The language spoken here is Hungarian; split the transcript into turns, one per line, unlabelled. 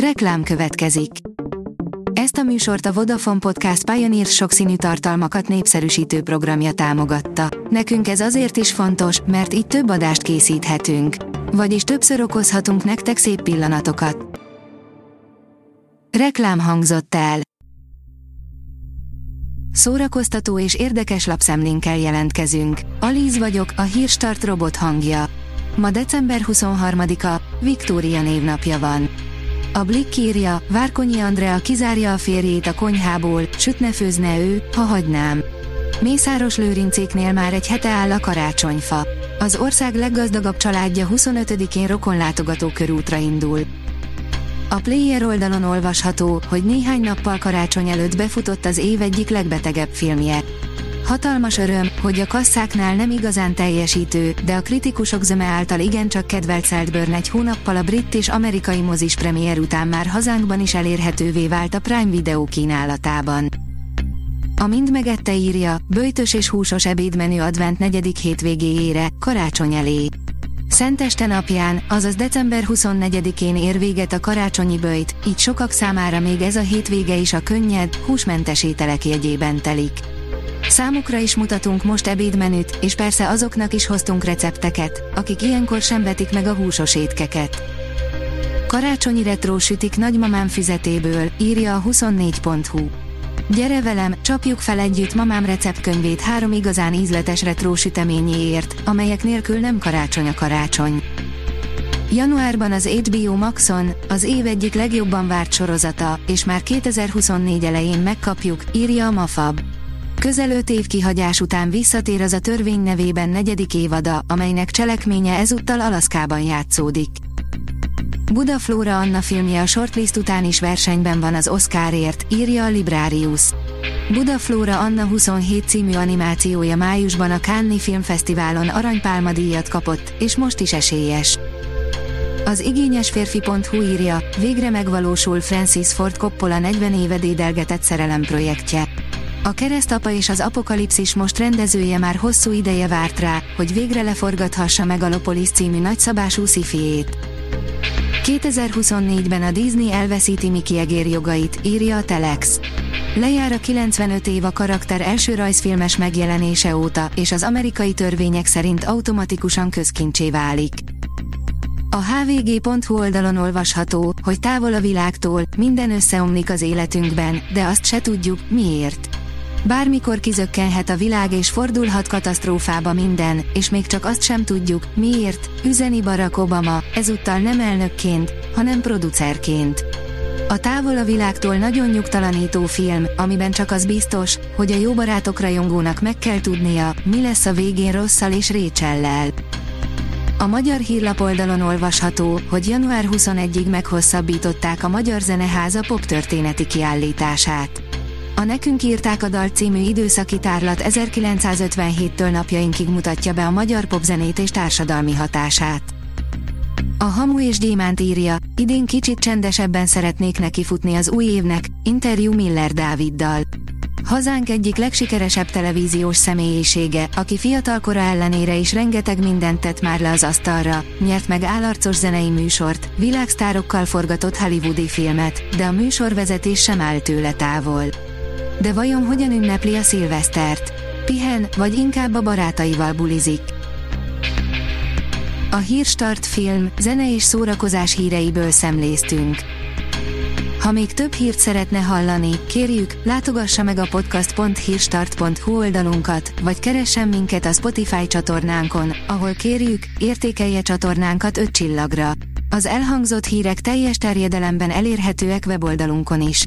Reklám következik. Ezt a műsort a Vodafone Podcast Pioneer sokszínű tartalmakat népszerűsítő programja támogatta. Nekünk ez azért is fontos, mert így több adást készíthetünk. Vagyis többször okozhatunk nektek szép pillanatokat. Reklám hangzott el. Szórakoztató és érdekes lapszemlénkkel jelentkezünk. Alíz vagyok, a hírstart robot hangja. Ma december 23-a, Viktória névnapja van. A Blick írja, Várkonyi Andrea kizárja a férjét a konyhából, sütne főzne ő, ha hagynám. Mészáros Lőrincéknél már egy hete áll a karácsonyfa. Az ország leggazdagabb családja 25-én rokonlátogató körútra indul. A Player oldalon olvasható, hogy néhány nappal karácsony előtt befutott az év egyik legbetegebb filmje. Hatalmas öröm, hogy a kasszáknál nem igazán teljesítő, de a kritikusok zöme által igencsak kedvelt Saltburn egy hónappal a brit és amerikai mozis premier után már hazánkban is elérhetővé vált a Prime Video kínálatában. A Mind megette írja, bőjtös és húsos ebédmenü advent negyedik hétvégéjére, karácsony elé. Szenteste napján, azaz december 24-én ér véget a karácsonyi bőjt, így sokak számára még ez a hétvége is a könnyed, húsmentes ételek jegyében telik. Számukra is mutatunk most ebédmenüt, és persze azoknak is hoztunk recepteket, akik ilyenkor sem vetik meg a húsos étkeket. Karácsonyi retró sütik nagymamám füzetéből, írja a 24.hu. Gyere velem, csapjuk fel együtt mamám receptkönyvét három igazán ízletes retró süteményéért, amelyek nélkül nem karácsony a karácsony. Januárban az HBO Maxon, az év egyik legjobban várt sorozata, és már 2024 elején megkapjuk, írja a Mafab. Közel öt év kihagyás után visszatér az a törvény nevében negyedik évada, amelynek cselekménye ezúttal Alaszkában játszódik. Budaflóra Anna filmje a shortlist után is versenyben van az Oscarért, írja a Librarius. Budaflóra Anna 27 című animációja májusban a Cannes Filmfesztiválon aranypálma díjat kapott, és most is esélyes. Az igényes férfi.hu írja, végre megvalósul Francis Ford Coppola 40 éve dédelgetett szerelem projektje. A keresztapa és az apokalipszis most rendezője már hosszú ideje várt rá, hogy végre leforgathassa Megalopolis című nagyszabású szifiét. 2024-ben a Disney elveszíti Mickey egér jogait, írja a Telex. Lejár a 95 év a karakter első rajzfilmes megjelenése óta, és az amerikai törvények szerint automatikusan közkincsé válik. A hvg.hu oldalon olvasható, hogy távol a világtól, minden összeomlik az életünkben, de azt se tudjuk, miért. Bármikor kizökkenhet a világ és fordulhat katasztrófába minden, és még csak azt sem tudjuk, miért, üzeni Barack Obama, ezúttal nem elnökként, hanem producerként. A távol a világtól nagyon nyugtalanító film, amiben csak az biztos, hogy a jó barátok rajongónak meg kell tudnia, mi lesz a végén rosszal és Récsellel. A magyar hírlap oldalon olvasható, hogy január 21-ig meghosszabbították a Magyar Zeneháza poptörténeti kiállítását. A Nekünk írták a dal című időszaki tárlat 1957-től napjainkig mutatja be a magyar popzenét és társadalmi hatását. A Hamu és Gyémánt írja, idén kicsit csendesebben szeretnék nekifutni az új évnek, interjú Miller Dáviddal. Hazánk egyik legsikeresebb televíziós személyisége, aki fiatalkora ellenére is rengeteg mindent tett már le az asztalra, nyert meg állarcos zenei műsort, világsztárokkal forgatott hollywoodi filmet, de a műsorvezetés sem áll tőle távol. De vajon hogyan ünnepli a szilvesztert? Pihen, vagy inkább a barátaival bulizik? A Hírstart film, zene és szórakozás híreiből szemléztünk. Ha még több hírt szeretne hallani, kérjük, látogassa meg a podcast.hírstart.hu oldalunkat, vagy keressen minket a Spotify csatornánkon, ahol kérjük, értékelje csatornánkat 5 csillagra. Az elhangzott hírek teljes terjedelemben elérhetőek weboldalunkon is.